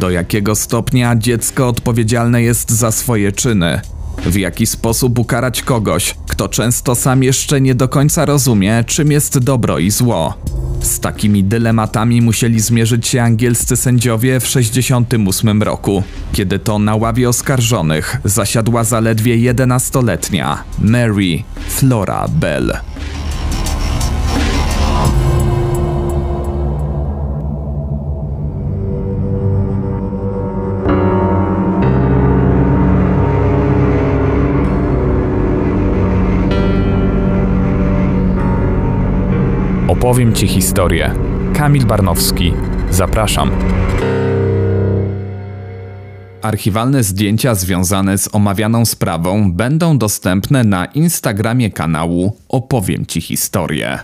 Do jakiego stopnia dziecko odpowiedzialne jest za swoje czyny? W jaki sposób ukarać kogoś, kto często sam jeszcze nie do końca rozumie, czym jest dobro i zło? Z takimi dylematami musieli zmierzyć się angielscy sędziowie w 1968 roku, kiedy to na ławie oskarżonych zasiadła zaledwie 11-letnia Mary Flora Bell. Opowiem Ci historię. Kamil Barnowski. Zapraszam. Archiwalne zdjęcia związane z omawianą sprawą będą dostępne na Instagramie kanału Opowiem Ci historię.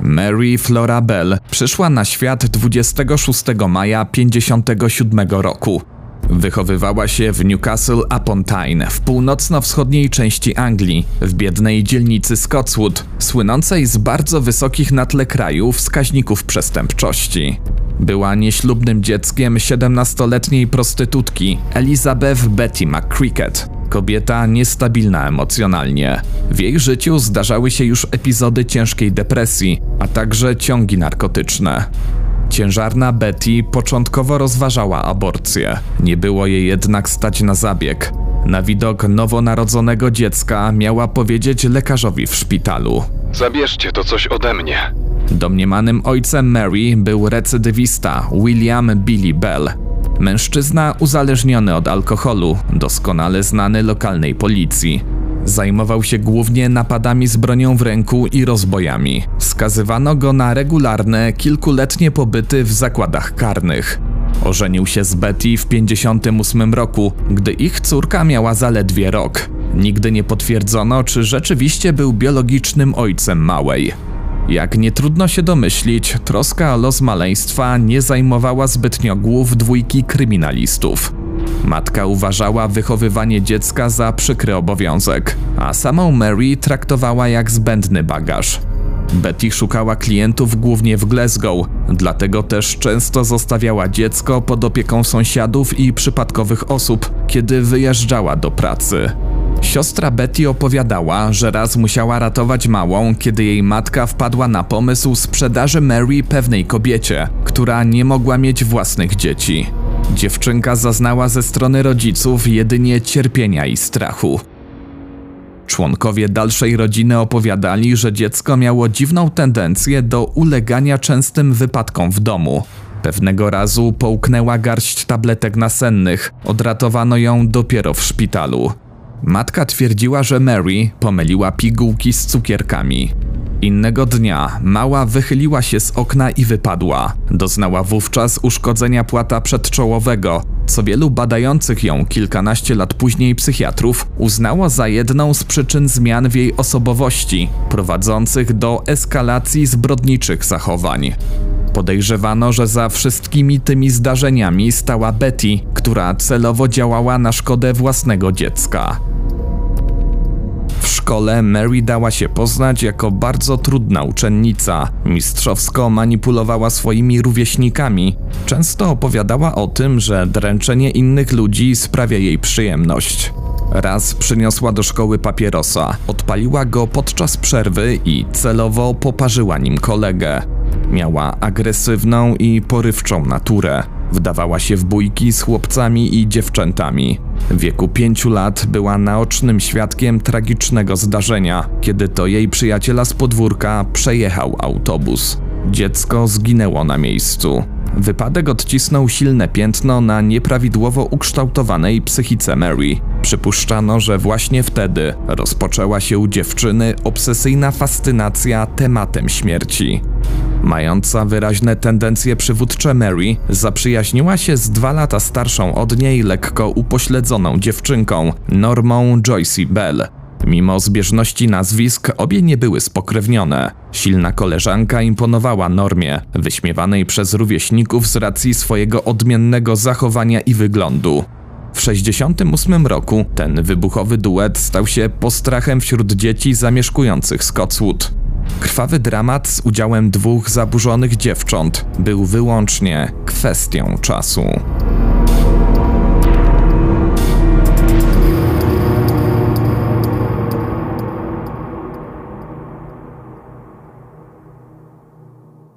Mary Flora Bell przyszła na świat 26 maja 57 roku. Wychowywała się w Newcastle upon Tyne, w północno-wschodniej części Anglii, w biednej dzielnicy Scotswood, słynącej z bardzo wysokich na tle kraju wskaźników przestępczości. Była nieślubnym dzieckiem 17-letniej prostytutki Elizabeth Betty McCricket, Kobieta niestabilna emocjonalnie. W jej życiu zdarzały się już epizody ciężkiej depresji, a także ciągi narkotyczne. Ciężarna Betty początkowo rozważała aborcję. Nie było jej jednak stać na zabieg. Na widok nowonarodzonego dziecka miała powiedzieć lekarzowi w szpitalu: Zabierzcie to coś ode mnie. Domniemanym ojcem Mary był recydywista William Billy Bell, Mężczyzna uzależniony od alkoholu, doskonale znany lokalnej policji. Zajmował się głównie napadami z bronią w ręku i rozbojami. Skazywano go na regularne, kilkuletnie pobyty w zakładach karnych. Ożenił się z Betty w 58 roku, gdy ich córka miała zaledwie rok. Nigdy nie potwierdzono, czy rzeczywiście był biologicznym ojcem małej. Jak nie trudno się domyślić, troska o los maleństwa nie zajmowała zbytnio głów dwójki kryminalistów. Matka uważała wychowywanie dziecka za przykry obowiązek, a samą Mary traktowała jak zbędny bagaż. Betty szukała klientów głównie w Glasgow, dlatego też często zostawiała dziecko pod opieką sąsiadów i przypadkowych osób, kiedy wyjeżdżała do pracy. Siostra Betty opowiadała, że raz musiała ratować małą, kiedy jej matka wpadła na pomysł sprzedaży Mary pewnej kobiecie, która nie mogła mieć własnych dzieci. Dziewczynka zaznała ze strony rodziców jedynie cierpienia i strachu. Członkowie dalszej rodziny opowiadali, że dziecko miało dziwną tendencję do ulegania częstym wypadkom w domu. Pewnego razu połknęła garść tabletek nasennych, odratowano ją dopiero w szpitalu. Matka twierdziła, że Mary pomyliła pigułki z cukierkami. Innego dnia mała wychyliła się z okna i wypadła. Doznała wówczas uszkodzenia płata przedczołowego, co wielu badających ją kilkanaście lat później psychiatrów uznało za jedną z przyczyn zmian w jej osobowości, prowadzących do eskalacji zbrodniczych zachowań. Podejrzewano, że za wszystkimi tymi zdarzeniami stała Betty, która celowo działała na szkodę własnego dziecka. W szkole Mary dała się poznać jako bardzo trudna uczennica. Mistrzowsko manipulowała swoimi rówieśnikami. Często opowiadała o tym, że dręczenie innych ludzi sprawia jej przyjemność. Raz przyniosła do szkoły papierosa, odpaliła go podczas przerwy i celowo poparzyła nim kolegę. Miała agresywną i porywczą naturę. Wdawała się w bójki z chłopcami i dziewczętami. W wieku pięciu lat była naocznym świadkiem tragicznego zdarzenia, kiedy to jej przyjaciela z podwórka przejechał autobus. Dziecko zginęło na miejscu. Wypadek odcisnął silne piętno na nieprawidłowo ukształtowanej psychice Mary. Przypuszczano, że właśnie wtedy rozpoczęła się u dziewczyny obsesyjna fascynacja tematem śmierci. Mająca wyraźne tendencje przywódcze Mary zaprzyjaźniła się z dwa lata starszą od niej lekko upośledzoną dziewczynką, Normą Joyce Bell. Mimo zbieżności nazwisk, obie nie były spokrewnione. Silna koleżanka imponowała Normie, wyśmiewanej przez rówieśników z racji swojego odmiennego zachowania i wyglądu. W 1968 roku ten wybuchowy duet stał się postrachem wśród dzieci zamieszkujących Scotswood. Krwawy dramat z udziałem dwóch zaburzonych dziewcząt był wyłącznie kwestią czasu.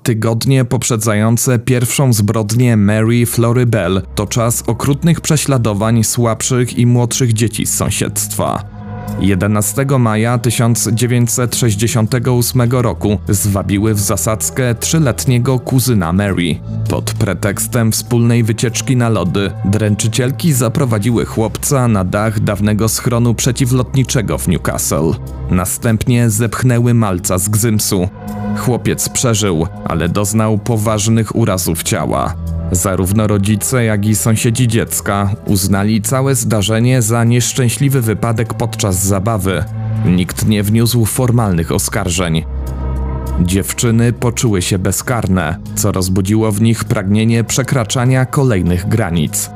Tygodnie poprzedzające pierwszą zbrodnię Mary Flory Bell to czas okrutnych prześladowań słabszych i młodszych dzieci z sąsiedztwa. 11 maja 1968 roku zwabiły w zasadzkę trzyletniego kuzyna Mary. Pod pretekstem wspólnej wycieczki na lody, dręczycielki zaprowadziły chłopca na dach dawnego schronu przeciwlotniczego w Newcastle. Następnie zepchnęły malca z Gzymsu. Chłopiec przeżył, ale doznał poważnych urazów ciała. Zarówno rodzice, jak i sąsiedzi dziecka uznali całe zdarzenie za nieszczęśliwy wypadek podczas zabawy. Nikt nie wniósł formalnych oskarżeń. Dziewczyny poczuły się bezkarne, co rozbudziło w nich pragnienie przekraczania kolejnych granic.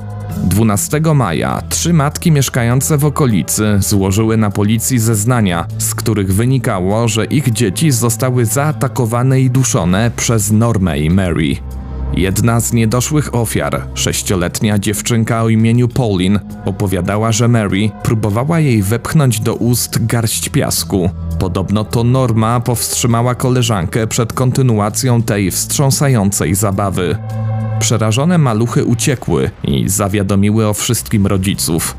12 maja trzy matki mieszkające w okolicy złożyły na policji zeznania, z których wynikało, że ich dzieci zostały zaatakowane i duszone przez Normę i Mary. Jedna z niedoszłych ofiar, sześcioletnia dziewczynka o imieniu Pauline, opowiadała, że Mary próbowała jej wepchnąć do ust garść piasku. Podobno to Norma powstrzymała koleżankę przed kontynuacją tej wstrząsającej zabawy. Przerażone maluchy uciekły i zawiadomiły o wszystkim rodziców.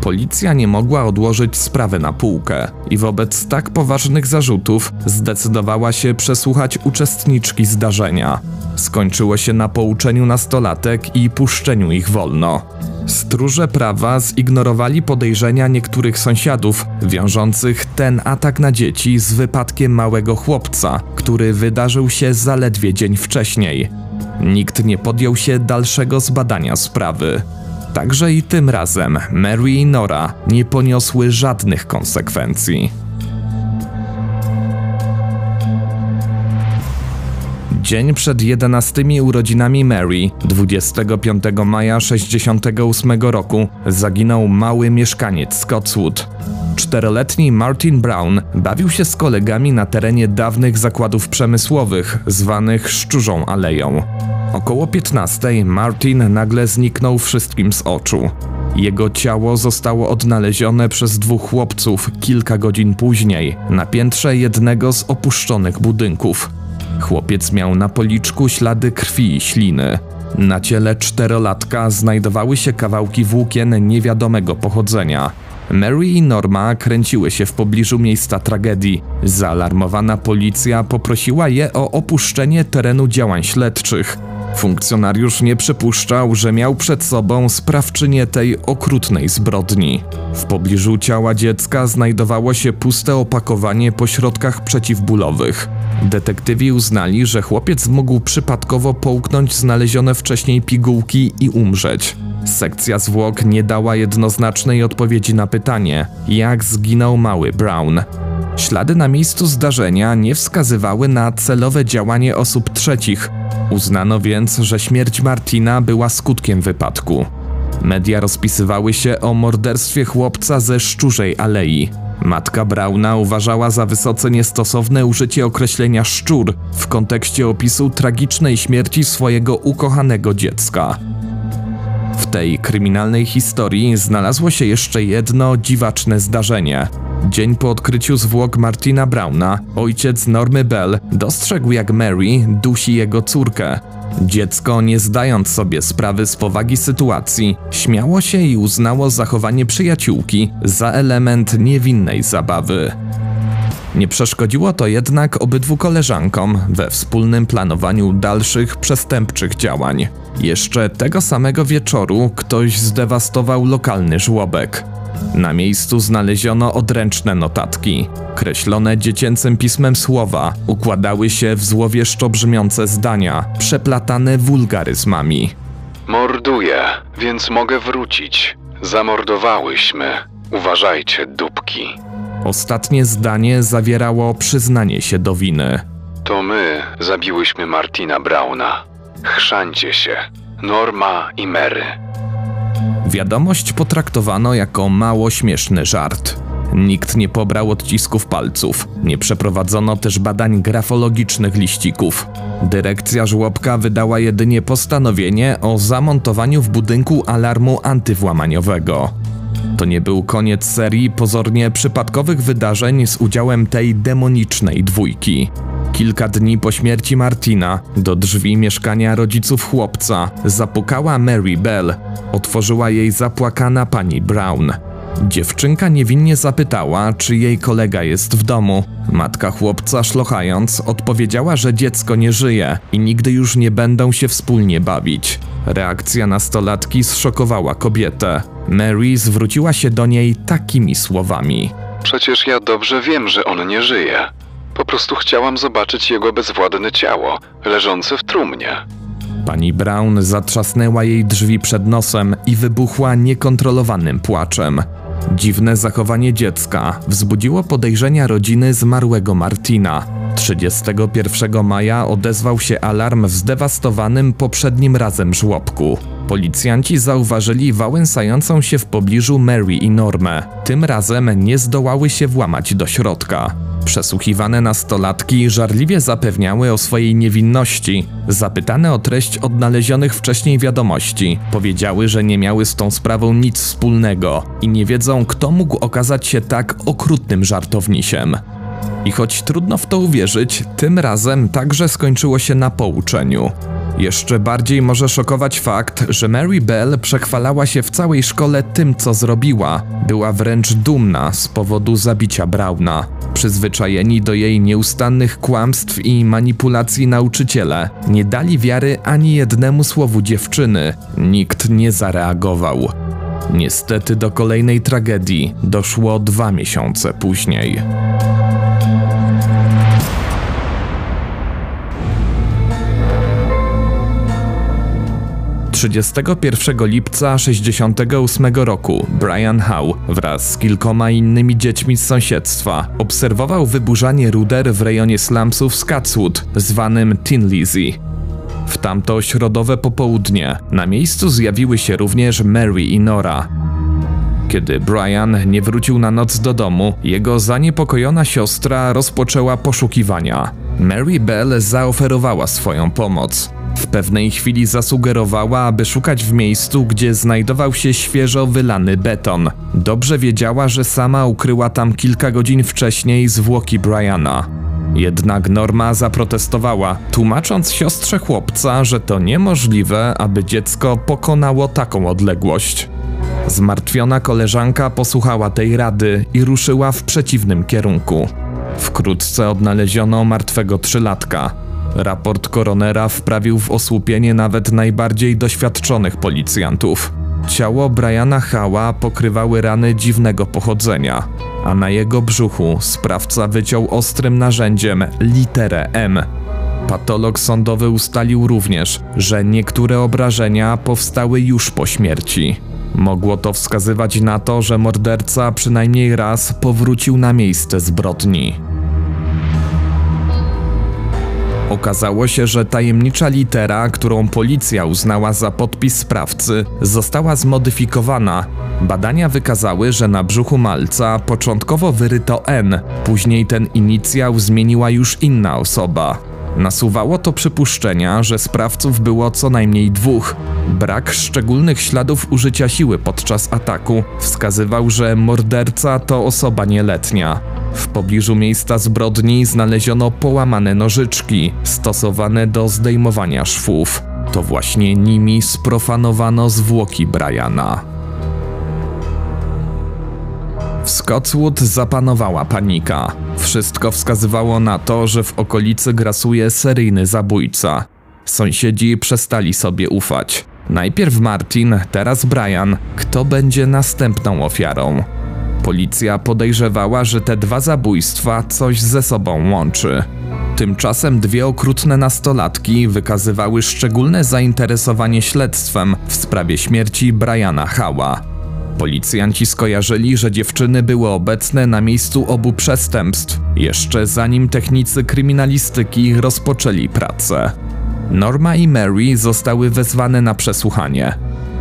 Policja nie mogła odłożyć sprawy na półkę i wobec tak poważnych zarzutów zdecydowała się przesłuchać uczestniczki zdarzenia. Skończyło się na pouczeniu nastolatek i puszczeniu ich wolno. Stróże prawa zignorowali podejrzenia niektórych sąsiadów wiążących ten atak na dzieci z wypadkiem małego chłopca, który wydarzył się zaledwie dzień wcześniej. Nikt nie podjął się dalszego zbadania sprawy. Także i tym razem Mary i Nora nie poniosły żadnych konsekwencji. Dzień przed 11 urodzinami Mary, 25 maja 68 roku, zaginął mały mieszkaniec Scotswood. Czteroletni Martin Brown bawił się z kolegami na terenie dawnych zakładów przemysłowych, zwanych Szczurzą Aleją. Około 15 Martin nagle zniknął wszystkim z oczu. Jego ciało zostało odnalezione przez dwóch chłopców kilka godzin później na piętrze jednego z opuszczonych budynków. Chłopiec miał na policzku ślady krwi i śliny. Na ciele czterolatka znajdowały się kawałki włókien niewiadomego pochodzenia. Mary i Norma kręciły się w pobliżu miejsca tragedii. Zaalarmowana policja poprosiła je o opuszczenie terenu działań śledczych. Funkcjonariusz nie przypuszczał, że miał przed sobą sprawczynię tej okrutnej zbrodni. W pobliżu ciała dziecka znajdowało się puste opakowanie po środkach przeciwbólowych. Detektywi uznali, że chłopiec mógł przypadkowo połknąć znalezione wcześniej pigułki i umrzeć. Sekcja zwłok nie dała jednoznacznej odpowiedzi na pytanie, jak zginął mały Brown. Ślady na miejscu zdarzenia nie wskazywały na celowe działanie osób trzecich. Uznano więc, że śmierć Martina była skutkiem wypadku. Media rozpisywały się o morderstwie chłopca ze Szczurzej Alei. Matka Brauna uważała za wysoce niestosowne użycie określenia szczur w kontekście opisu tragicznej śmierci swojego ukochanego dziecka. W tej kryminalnej historii znalazło się jeszcze jedno dziwaczne zdarzenie. Dzień po odkryciu zwłok Martina Brauna, ojciec Normy Bell dostrzegł jak Mary dusi jego córkę. Dziecko, nie zdając sobie sprawy z powagi sytuacji, śmiało się i uznało zachowanie przyjaciółki za element niewinnej zabawy. Nie przeszkodziło to jednak obydwu koleżankom we wspólnym planowaniu dalszych przestępczych działań. Jeszcze tego samego wieczoru ktoś zdewastował lokalny żłobek. Na miejscu znaleziono odręczne notatki. Kreślone dziecięcym pismem słowa układały się w złowieszczo brzmiące zdania, przeplatane wulgaryzmami. Morduję, więc mogę wrócić. Zamordowałyśmy. Uważajcie, dupki. Ostatnie zdanie zawierało przyznanie się do winy. To my zabiłyśmy Martina Brauna. Chrzancie się. Norma i Mary. Wiadomość potraktowano jako mało śmieszny żart. Nikt nie pobrał odcisków palców, nie przeprowadzono też badań grafologicznych liścików. Dyrekcja żłobka wydała jedynie postanowienie o zamontowaniu w budynku alarmu antywłamaniowego. To nie był koniec serii pozornie przypadkowych wydarzeń z udziałem tej demonicznej dwójki. Kilka dni po śmierci Martina do drzwi mieszkania rodziców chłopca zapukała Mary Bell. Otworzyła jej zapłakana pani Brown. Dziewczynka niewinnie zapytała, czy jej kolega jest w domu. Matka chłopca, szlochając, odpowiedziała, że dziecko nie żyje i nigdy już nie będą się wspólnie bawić. Reakcja nastolatki zszokowała kobietę. Mary zwróciła się do niej takimi słowami. Przecież ja dobrze wiem, że on nie żyje. Po prostu chciałam zobaczyć jego bezwładne ciało, leżące w trumnie. Pani Brown zatrzasnęła jej drzwi przed nosem i wybuchła niekontrolowanym płaczem. Dziwne zachowanie dziecka wzbudziło podejrzenia rodziny zmarłego Martina. 31 maja odezwał się alarm w zdewastowanym poprzednim razem żłobku. Policjanci zauważyli wałęsającą się w pobliżu Mary i Normę. Tym razem nie zdołały się włamać do środka. Przesłuchiwane nastolatki żarliwie zapewniały o swojej niewinności. Zapytane o treść odnalezionych wcześniej wiadomości, powiedziały, że nie miały z tą sprawą nic wspólnego i nie wiedzą, kto mógł okazać się tak okrutnym żartownisiem. I choć trudno w to uwierzyć, tym razem także skończyło się na pouczeniu. Jeszcze bardziej może szokować fakt, że Mary Bell przechwalała się w całej szkole tym, co zrobiła. Była wręcz dumna z powodu zabicia Brauna. Przyzwyczajeni do jej nieustannych kłamstw i manipulacji nauczyciele nie dali wiary ani jednemu słowu dziewczyny. Nikt nie zareagował. Niestety do kolejnej tragedii doszło dwa miesiące później. 31 lipca 68 roku Brian Howe wraz z kilkoma innymi dziećmi z sąsiedztwa obserwował wyburzanie ruder w rejonie slumsów Scotswood, zwanym Tin Lizzy. W tamto środowe popołudnie na miejscu zjawiły się również Mary i Nora. Kiedy Brian nie wrócił na noc do domu, jego zaniepokojona siostra rozpoczęła poszukiwania. Mary Bell zaoferowała swoją pomoc. W pewnej chwili zasugerowała, aby szukać w miejscu, gdzie znajdował się świeżo wylany beton. Dobrze wiedziała, że sama ukryła tam kilka godzin wcześniej zwłoki Briana. Jednak Norma zaprotestowała, tłumacząc siostrze chłopca, że to niemożliwe, aby dziecko pokonało taką odległość. Zmartwiona koleżanka posłuchała tej rady i ruszyła w przeciwnym kierunku. Wkrótce odnaleziono martwego trzylatka. Raport koronera wprawił w osłupienie nawet najbardziej doświadczonych policjantów. Ciało Briana Hała pokrywały rany dziwnego pochodzenia, a na jego brzuchu sprawca wyciął ostrym narzędziem literę M. Patolog sądowy ustalił również, że niektóre obrażenia powstały już po śmierci. Mogło to wskazywać na to, że morderca przynajmniej raz powrócił na miejsce zbrodni. Okazało się, że tajemnicza litera, którą policja uznała za podpis sprawcy, została zmodyfikowana. Badania wykazały, że na brzuchu malca początkowo wyryto N, później ten inicjał zmieniła już inna osoba. Nasuwało to przypuszczenia, że sprawców było co najmniej dwóch. Brak szczególnych śladów użycia siły podczas ataku wskazywał, że morderca to osoba nieletnia. W pobliżu miejsca zbrodni znaleziono połamane nożyczki, stosowane do zdejmowania szwów. To właśnie nimi sprofanowano zwłoki Briana. W Scotswood zapanowała panika. Wszystko wskazywało na to, że w okolicy grasuje seryjny zabójca. Sąsiedzi przestali sobie ufać. Najpierw Martin, teraz Brian. Kto będzie następną ofiarą? Policja podejrzewała, że te dwa zabójstwa coś ze sobą łączy. Tymczasem dwie okrutne nastolatki wykazywały szczególne zainteresowanie śledztwem w sprawie śmierci Briana Hała. Policjanci skojarzyli, że dziewczyny były obecne na miejscu obu przestępstw, jeszcze zanim technicy kryminalistyki rozpoczęli pracę. Norma i Mary zostały wezwane na przesłuchanie.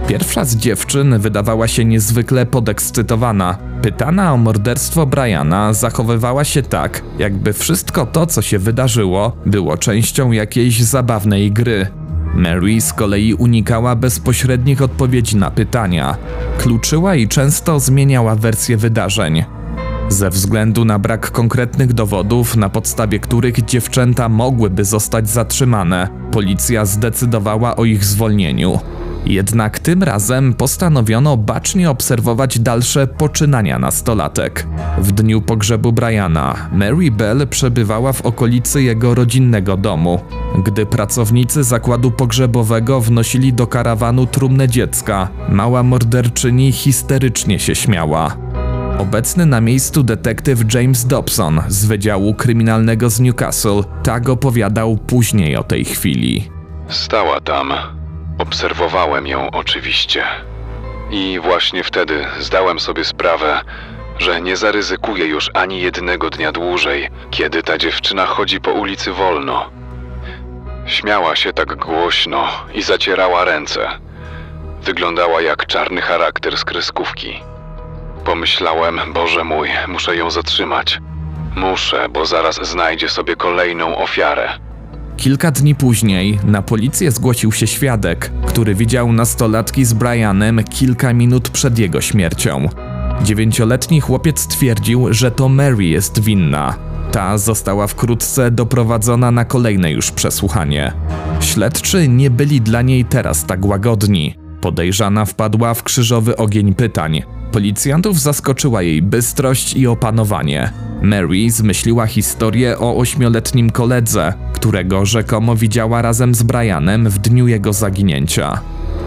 Pierwsza z dziewczyn wydawała się niezwykle podekscytowana. Pytana o morderstwo Briana, zachowywała się tak, jakby wszystko to, co się wydarzyło, było częścią jakiejś zabawnej gry. Mary z kolei unikała bezpośrednich odpowiedzi na pytania. Kluczyła i często zmieniała wersję wydarzeń. Ze względu na brak konkretnych dowodów, na podstawie których dziewczęta mogłyby zostać zatrzymane, policja zdecydowała o ich zwolnieniu. Jednak tym razem postanowiono bacznie obserwować dalsze poczynania nastolatek. W dniu pogrzebu Briana, Mary Bell przebywała w okolicy jego rodzinnego domu. Gdy pracownicy zakładu pogrzebowego wnosili do karawanu trumnę dziecka, mała morderczyni histerycznie się śmiała. Obecny na miejscu detektyw James Dobson z Wydziału Kryminalnego z Newcastle tak opowiadał później o tej chwili. Stała tam. Obserwowałem ją oczywiście. I właśnie wtedy zdałem sobie sprawę, że nie zaryzykuję już ani jednego dnia dłużej, kiedy ta dziewczyna chodzi po ulicy wolno. Śmiała się tak głośno i zacierała ręce. Wyglądała jak czarny charakter z kreskówki. Pomyślałem, Boże mój, muszę ją zatrzymać. Muszę, bo zaraz znajdzie sobie kolejną ofiarę. Kilka dni później na policję zgłosił się świadek, który widział nastolatki z Brianem kilka minut przed jego śmiercią. Dziewięcioletni chłopiec twierdził, że to Mary jest winna. Ta została wkrótce doprowadzona na kolejne już przesłuchanie. Śledczy nie byli dla niej teraz tak łagodni. Podejrzana wpadła w krzyżowy ogień pytań. Policjantów zaskoczyła jej bystrość i opanowanie. Mary zmyśliła historię o ośmioletnim koledze, którego rzekomo widziała razem z Brianem w dniu jego zaginięcia.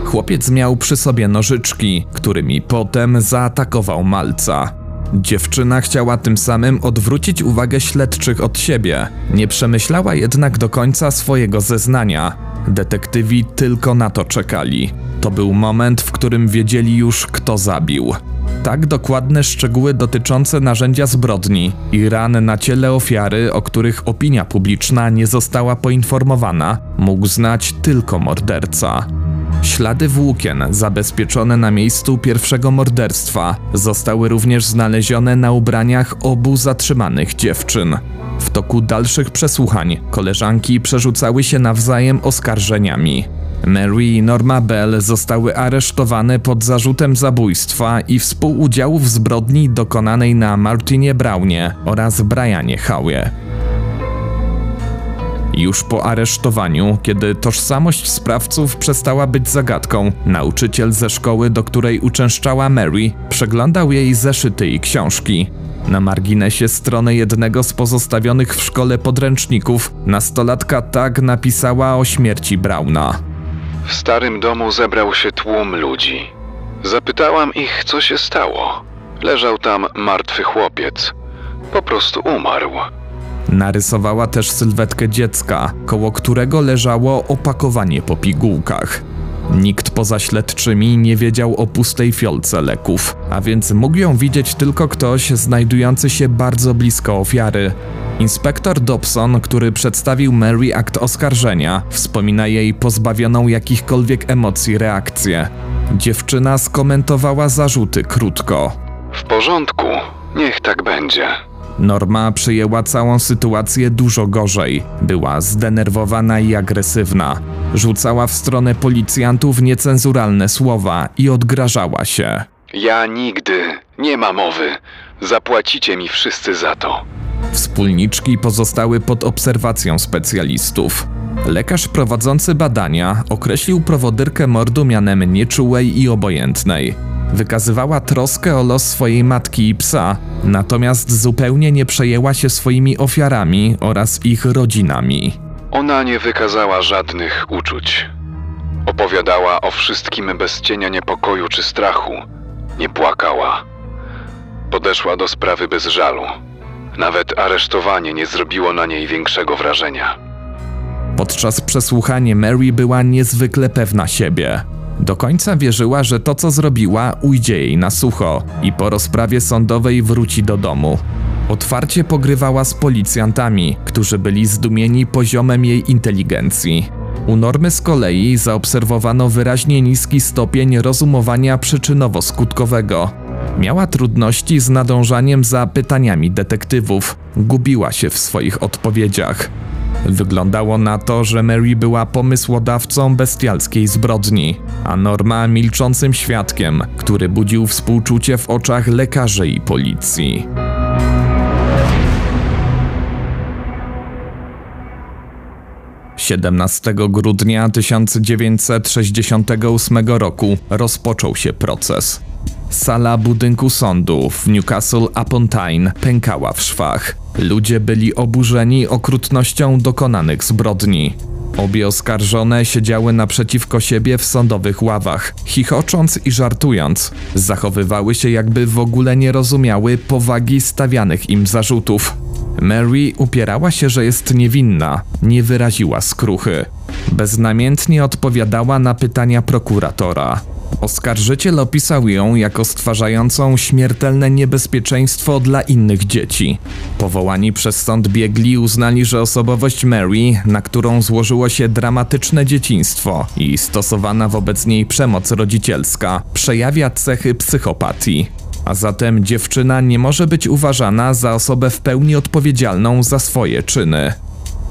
Chłopiec miał przy sobie nożyczki, którymi potem zaatakował malca. Dziewczyna chciała tym samym odwrócić uwagę śledczych od siebie. Nie przemyślała jednak do końca swojego zeznania. Detektywi tylko na to czekali. To był moment, w którym wiedzieli już, kto zabił. Tak dokładne szczegóły dotyczące narzędzia zbrodni i ran na ciele ofiary, o których opinia publiczna nie została poinformowana, mógł znać tylko morderca. Ślady włókien zabezpieczone na miejscu pierwszego morderstwa zostały również znalezione na ubraniach obu zatrzymanych dziewczyn. W toku dalszych przesłuchań koleżanki przerzucały się nawzajem oskarżeniami. Mary i Norma Bell zostały aresztowane pod zarzutem zabójstwa i współudziału w zbrodni dokonanej na Martinie Brownie oraz Brianie Howie. Już po aresztowaniu, kiedy tożsamość sprawców przestała być zagadką, nauczyciel ze szkoły, do której uczęszczała Mary, przeglądał jej zeszyty i książki. Na marginesie strony jednego z pozostawionych w szkole podręczników nastolatka tak napisała o śmierci Brauna. W starym domu zebrał się tłum ludzi. Zapytałam ich, co się stało. Leżał tam martwy chłopiec. Po prostu umarł. Narysowała też sylwetkę dziecka, koło którego leżało opakowanie po pigułkach. Nikt poza śledczymi nie wiedział o pustej fiolce leków, a więc mógł ją widzieć tylko ktoś znajdujący się bardzo blisko ofiary. Inspektor Dobson, który przedstawił Mary akt oskarżenia, wspomina jej pozbawioną jakichkolwiek emocji reakcję. Dziewczyna skomentowała zarzuty krótko. W porządku, niech tak będzie. Norma przyjęła całą sytuację dużo gorzej. Była zdenerwowana i agresywna. Rzucała w stronę policjantów niecenzuralne słowa i odgrażała się. Ja nigdy, nie ma mowy. Zapłacicie mi wszyscy za to. Wspólniczki pozostały pod obserwacją specjalistów. Lekarz prowadzący badania określił prowodyrkę mordu mianem nieczułej i obojętnej. Wykazywała troskę o los swojej matki i psa, natomiast zupełnie nie przejęła się swoimi ofiarami oraz ich rodzinami. Ona nie wykazała żadnych uczuć. Opowiadała o wszystkim bez cienia niepokoju czy strachu. Nie płakała. Podeszła do sprawy bez żalu. Nawet aresztowanie nie zrobiło na niej większego wrażenia. Podczas przesłuchania Mary była niezwykle pewna siebie. Do końca wierzyła, że to co zrobiła ujdzie jej na sucho i po rozprawie sądowej wróci do domu. Otwarcie pogrywała z policjantami, którzy byli zdumieni poziomem jej inteligencji. U Normy z kolei zaobserwowano wyraźnie niski stopień rozumowania przyczynowo-skutkowego. Miała trudności z nadążaniem za pytaniami detektywów, gubiła się w swoich odpowiedziach. Wyglądało na to, że Mary była pomysłodawcą bestialskiej zbrodni, a Norma milczącym świadkiem, który budził współczucie w oczach lekarzy i policji. Siedemnastego grudnia 1968 roku rozpoczął się proces. Sala budynku sądu w Newcastle upon Tyne pękała w szwach. Ludzie byli oburzeni okrutnością dokonanych zbrodni. Obie oskarżone siedziały naprzeciwko siebie w sądowych ławach, chichocząc i żartując. Zachowywały się jakby w ogóle nie rozumiały powagi stawianych im zarzutów. Mary upierała się, że jest niewinna, nie wyraziła skruchy. Beznamiętnie odpowiadała na pytania prokuratora. Oskarżyciel opisał ją jako stwarzającą śmiertelne niebezpieczeństwo dla innych dzieci. Powołani przez sąd biegli uznali, że osobowość Mary, na którą złożyło się dramatyczne dzieciństwo i stosowana wobec niej przemoc rodzicielska, przejawia cechy psychopatii. A zatem dziewczyna nie może być uważana za osobę w pełni odpowiedzialną za swoje czyny.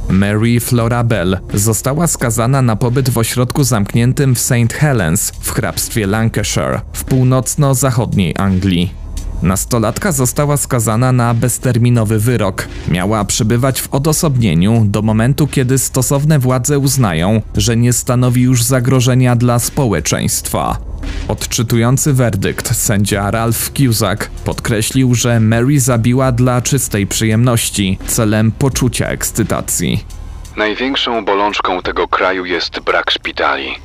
Mary Flora Bell została skazana na pobyt w ośrodku zamkniętym w St. Helens w hrabstwie Lancashire w północno-zachodniej Anglii. Nastolatka została skazana na bezterminowy wyrok. Miała przebywać w odosobnieniu do momentu, kiedy stosowne władze uznają, że nie stanowi już zagrożenia dla społeczeństwa. Odczytujący werdykt sędzia Ralph Cusack podkreślił, że Mary zabiła dla czystej przyjemności, celem poczucia ekscytacji. Największą bolączką tego kraju jest brak szpitali,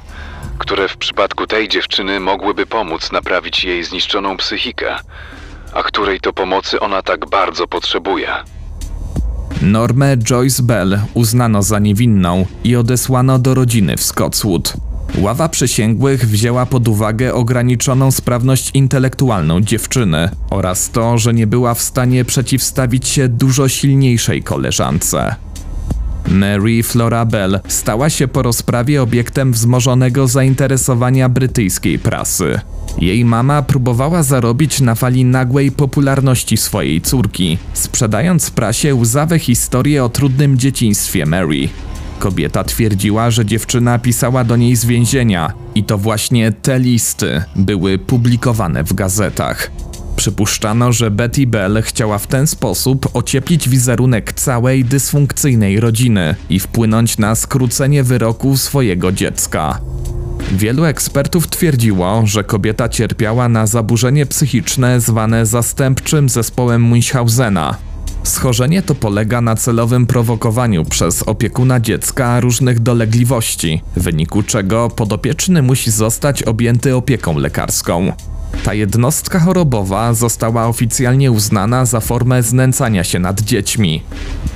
które w przypadku tej dziewczyny mogłyby pomóc naprawić jej zniszczoną psychikę, a której to pomocy ona tak bardzo potrzebuje. Normę Joyce Bell uznano za niewinną i odesłano do rodziny w Scotswood. Ława przysięgłych wzięła pod uwagę ograniczoną sprawność intelektualną dziewczyny oraz to, że nie była w stanie przeciwstawić się dużo silniejszej koleżance. Mary Flora Bell stała się po rozprawie obiektem wzmożonego zainteresowania brytyjskiej prasy. Jej mama próbowała zarobić na fali nagłej popularności swojej córki, sprzedając prasie łzawe historie o trudnym dzieciństwie Mary. Kobieta twierdziła, że dziewczyna pisała do niej z więzienia i to właśnie te listy były publikowane w gazetach. Przypuszczano, że Betty Bell chciała w ten sposób ocieplić wizerunek całej dysfunkcyjnej rodziny i wpłynąć na skrócenie wyroku swojego dziecka. Wielu ekspertów twierdziło, że kobieta cierpiała na zaburzenie psychiczne zwane zastępczym zespołem Munchhausena. Schorzenie to polega na celowym prowokowaniu przez opiekuna dziecka różnych dolegliwości, w wyniku czego podopieczny musi zostać objęty opieką lekarską. Ta jednostka chorobowa została oficjalnie uznana za formę znęcania się nad dziećmi.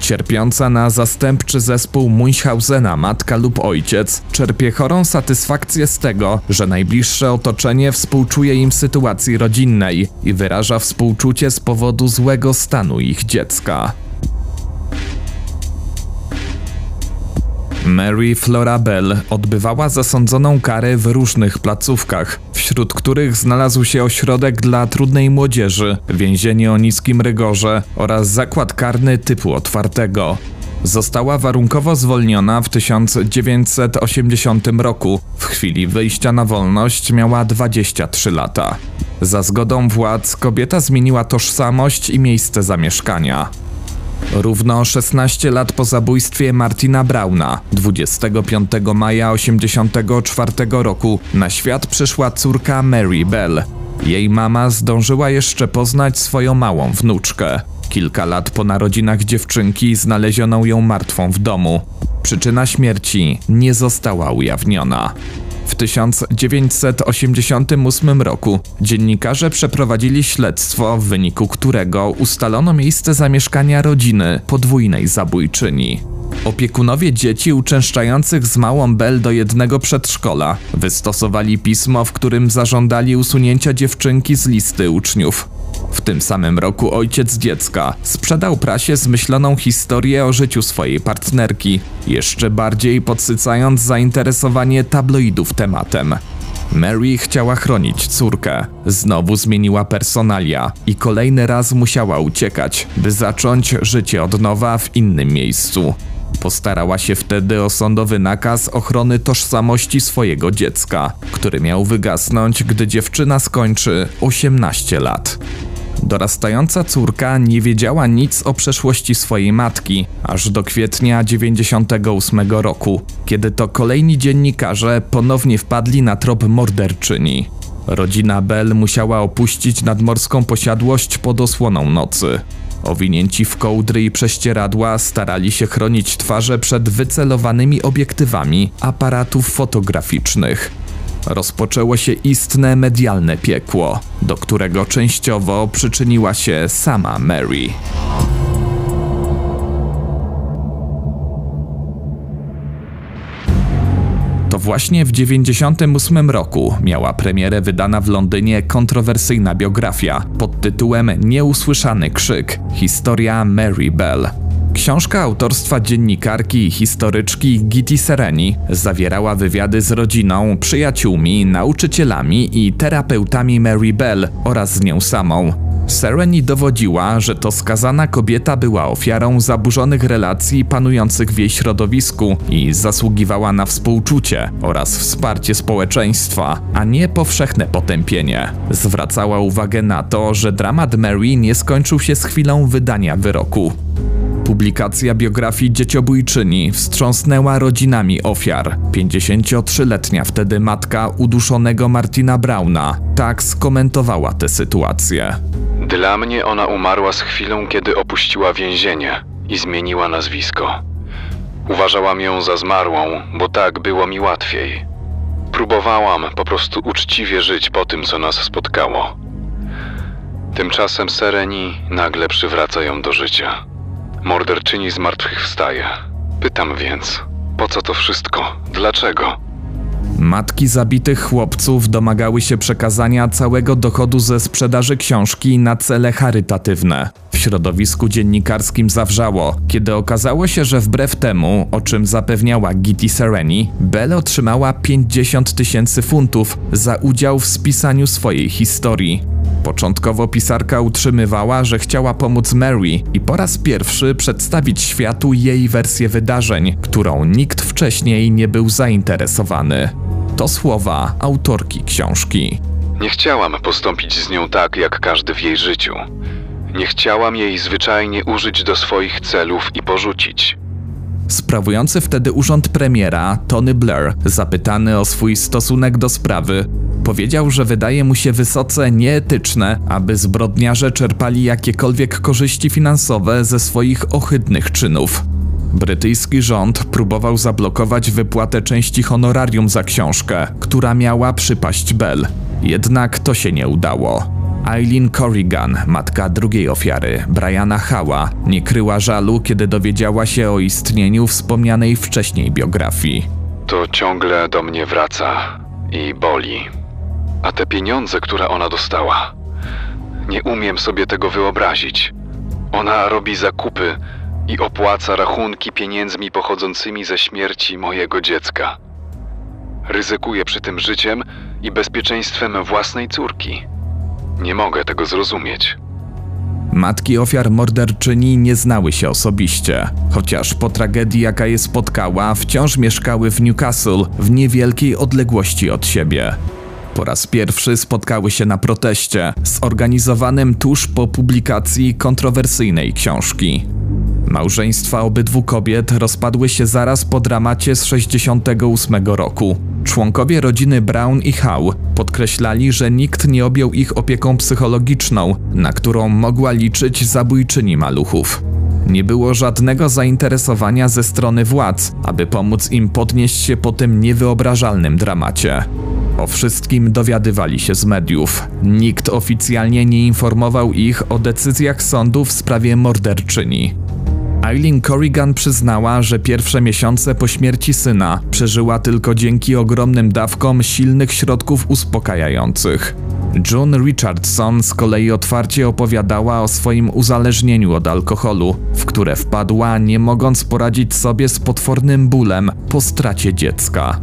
Cierpiąca na zastępczy zespół Munchhausena matka lub ojciec czerpie chorą satysfakcję z tego, że najbliższe otoczenie współczuje im sytuacji rodzinnej i wyraża współczucie z powodu złego stanu ich dziecka. Mary Flora Bell odbywała zasądzoną karę w różnych placówkach, wśród których znalazł się ośrodek dla trudnej młodzieży, więzienie o niskim rygorze oraz zakład karny typu otwartego. Została warunkowo zwolniona w 1980 roku. W chwili wyjścia na wolność miała 23 lata. Za zgodą władz kobieta zmieniła tożsamość i miejsce zamieszkania. Równo 16 lat po zabójstwie Martina Brauna, 25 maja 1984 roku, na świat przyszła córka Mary Bell. Jej mama zdążyła jeszcze poznać swoją małą wnuczkę. Kilka lat po narodzinach dziewczynki znaleziono ją martwą w domu. Przyczyna śmierci nie została ujawniona. W 1988 roku dziennikarze przeprowadzili śledztwo, w wyniku którego ustalono miejsce zamieszkania rodziny podwójnej zabójczyni. Opiekunowie dzieci uczęszczających z małą Bell do jednego przedszkola wystosowali pismo, w którym zażądali usunięcia dziewczynki z listy uczniów. W tym samym roku ojciec dziecka sprzedał prasie zmyśloną historię o życiu swojej partnerki, jeszcze bardziej podsycając zainteresowanie tabloidów tematem. Mary chciała chronić córkę. Znowu zmieniła personalia i kolejny raz musiała uciekać, by zacząć życie od nowa w innym miejscu. Postarała się wtedy o sądowy nakaz ochrony tożsamości swojego dziecka, który miał wygasnąć, gdy dziewczyna skończy 18 lat. Dorastająca córka nie wiedziała nic o przeszłości swojej matki, aż do kwietnia 98 roku, kiedy to kolejni dziennikarze ponownie wpadli na trop morderczyni. Rodzina Bell musiała opuścić nadmorską posiadłość pod osłoną nocy. Owinięci w kołdry i prześcieradła starali się chronić twarze przed wycelowanymi obiektywami aparatów fotograficznych. Rozpoczęło się istne medialne piekło, do którego częściowo przyczyniła się sama Mary. To właśnie w 1998 roku miała premierę wydana w Londynie kontrowersyjna biografia pod tytułem Nieusłyszany krzyk historia Mary Bell. Książka autorstwa dziennikarki i historyczki Giti Sereni zawierała wywiady z rodziną, przyjaciółmi, nauczycielami i terapeutami Mary Bell oraz z nią samą. Sereni dowodziła, że to skazana kobieta była ofiarą zaburzonych relacji panujących w jej środowisku i zasługiwała na współczucie oraz wsparcie społeczeństwa, a nie powszechne potępienie. Zwracała uwagę na to, że dramat Mary nie skończył się z chwilą wydania wyroku. Publikacja biografii dzieciobójczyni wstrząsnęła rodzinami ofiar. 53-letnia wtedy matka uduszonego Martina Brauna tak skomentowała tę sytuację. Dla mnie ona umarła z chwilą, kiedy opuściła więzienie i zmieniła nazwisko. Uważałam ją za zmarłą, bo tak było mi łatwiej. Próbowałam po prostu uczciwie żyć po tym, co nas spotkało. Tymczasem Sereni nagle przywraca ją do życia. Morderczyni zmartwychwstaje. Pytam więc, po co to wszystko? Dlaczego? Matki zabitych chłopców domagały się przekazania całego dochodu ze sprzedaży książki na cele charytatywne. W środowisku dziennikarskim zawrzało, kiedy okazało się, że wbrew temu, o czym zapewniała Gitti Sereni, Belle otrzymała 50 tysięcy funtów za udział w spisaniu swojej historii. Początkowo pisarka utrzymywała, że chciała pomóc Mary i po raz pierwszy przedstawić światu jej wersję wydarzeń, którą nikt wcześniej nie był zainteresowany. To słowa autorki książki. Nie chciałam postąpić z nią tak, jak każdy w jej życiu. Nie chciałam jej zwyczajnie użyć do swoich celów i porzucić. Sprawujący wtedy urząd premiera, Tony Blair, zapytany o swój stosunek do sprawy, powiedział, że wydaje mu się wysoce nieetyczne, aby zbrodniarze czerpali jakiekolwiek korzyści finansowe ze swoich ohydnych czynów. Brytyjski rząd próbował zablokować wypłatę części honorarium za książkę, która miała przypaść Bell. Jednak to się nie udało. Eileen Corrigan, matka drugiej ofiary, Briana Hała, nie kryła żalu, kiedy dowiedziała się o istnieniu wspomnianej wcześniej biografii. To ciągle do mnie wraca i boli. A te pieniądze, które ona dostała, nie umiem sobie tego wyobrazić. Ona robi zakupy i opłaca rachunki pieniędzmi pochodzącymi ze śmierci mojego dziecka. Ryzykuje przy tym życiem i bezpieczeństwem własnej córki. Nie mogę tego zrozumieć. Matki ofiar morderczyni nie znały się osobiście, chociaż po tragedii, jaka je spotkała, wciąż mieszkały w Newcastle w niewielkiej odległości od siebie. Po raz pierwszy spotkały się na proteście, zorganizowanym tuż po publikacji kontrowersyjnej książki. Małżeństwa obydwu kobiet rozpadły się zaraz po dramacie z 68 roku. Członkowie rodziny Brown i Howe podkreślali, że nikt nie objął ich opieką psychologiczną, na którą mogła liczyć zabójczyni maluchów. Nie było żadnego zainteresowania ze strony władz, aby pomóc im podnieść się po tym niewyobrażalnym dramacie. O wszystkim dowiadywali się z mediów. Nikt oficjalnie nie informował ich o decyzjach sądu w sprawie morderczyni. Eileen Corrigan przyznała, że pierwsze miesiące po śmierci syna przeżyła tylko dzięki ogromnym dawkom silnych środków uspokajających. June Richardson z kolei otwarcie opowiadała o swoim uzależnieniu od alkoholu, w które wpadła, nie mogąc poradzić sobie z potwornym bólem po stracie dziecka.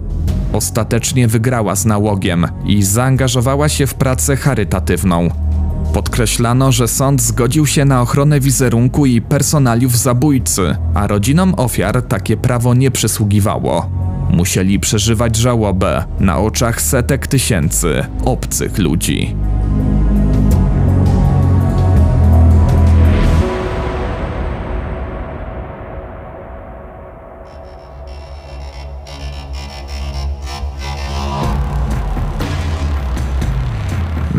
Ostatecznie wygrała z nałogiem i zaangażowała się w pracę charytatywną. Podkreślano, że sąd zgodził się na ochronę wizerunku i personaliów zabójcy, a rodzinom ofiar takie prawo nie przysługiwało. Musieli przeżywać żałobę na oczach setek tysięcy obcych ludzi.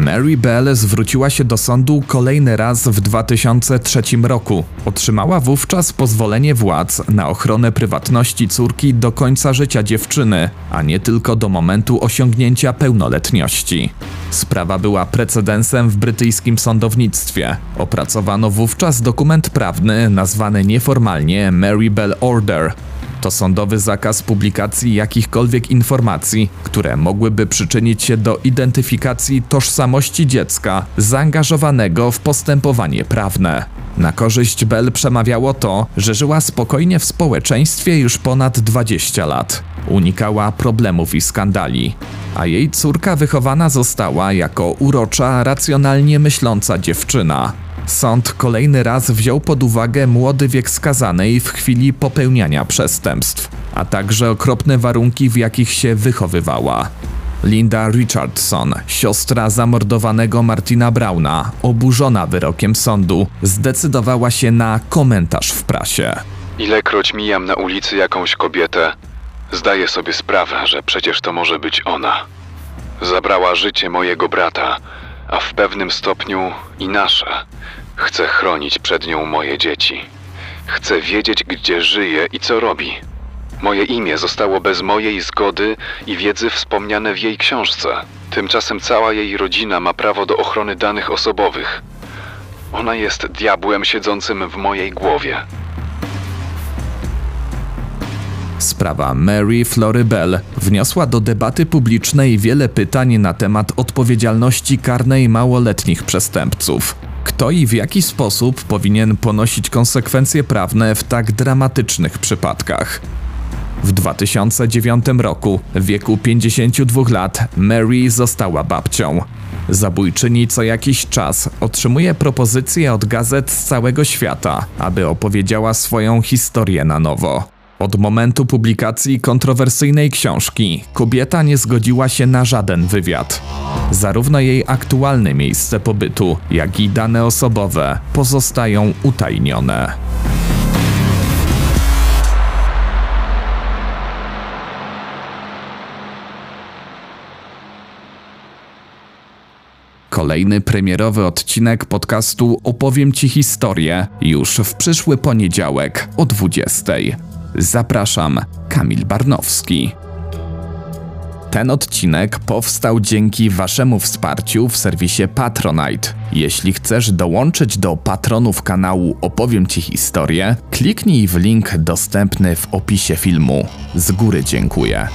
Mary Bell zwróciła się do sądu kolejny raz w 2003 roku. Otrzymała wówczas pozwolenie władz na ochronę prywatności córki do końca życia dziewczyny, a nie tylko do momentu osiągnięcia pełnoletności. Sprawa była precedensem w brytyjskim sądownictwie. Opracowano wówczas dokument prawny nazwany nieformalnie Mary Bell Order, to sądowy zakaz publikacji jakichkolwiek informacji, które mogłyby przyczynić się do identyfikacji tożsamości dziecka zaangażowanego w postępowanie prawne. Na korzyść Bell przemawiało to, że żyła spokojnie w społeczeństwie już ponad 20 lat. Unikała problemów i skandali, a jej córka wychowana została jako urocza, racjonalnie myśląca dziewczyna. Sąd kolejny raz wziął pod uwagę młody wiek skazanej w chwili popełniania przestępstw, a także okropne warunki, w jakich się wychowywała. Linda Richardson, siostra zamordowanego Martina Brauna, oburzona wyrokiem sądu, zdecydowała się na komentarz w prasie. Ilekroć mijam na ulicy jakąś kobietę, zdaję sobie sprawę, że przecież to może być ona. Zabrała życie mojego brata, a w pewnym stopniu i nasze. Chcę chronić przed nią moje dzieci. Chcę wiedzieć, gdzie żyje i co robi. Moje imię zostało bez mojej zgody i wiedzy wspomniane w jej książce. Tymczasem cała jej rodzina ma prawo do ochrony danych osobowych. Ona jest diabłem siedzącym w mojej głowie. Sprawa Mary Flory Bell wniosła do debaty publicznej wiele pytań na temat odpowiedzialności karnej małoletnich przestępców. Kto i w jaki sposób powinien ponosić konsekwencje prawne w tak dramatycznych przypadkach? W 2009 roku, w wieku 52 lat, Mary została babcią. Zabójczyni co jakiś czas otrzymuje propozycje od gazet z całego świata, aby opowiedziała swoją historię na nowo. Od momentu publikacji kontrowersyjnej książki kobieta nie zgodziła się na żaden wywiad. Zarówno jej aktualne miejsce pobytu, jak i dane osobowe pozostają utajnione. Kolejny premierowy odcinek podcastu Opowiem Ci historię już w przyszły poniedziałek o 20. Zapraszam, Kamil Barnowski. Ten odcinek powstał dzięki Waszemu wsparciu w serwisie Patronite. Jeśli chcesz dołączyć do patronów kanału Opowiem Ci historię, kliknij w link dostępny w opisie filmu. Z góry dziękuję.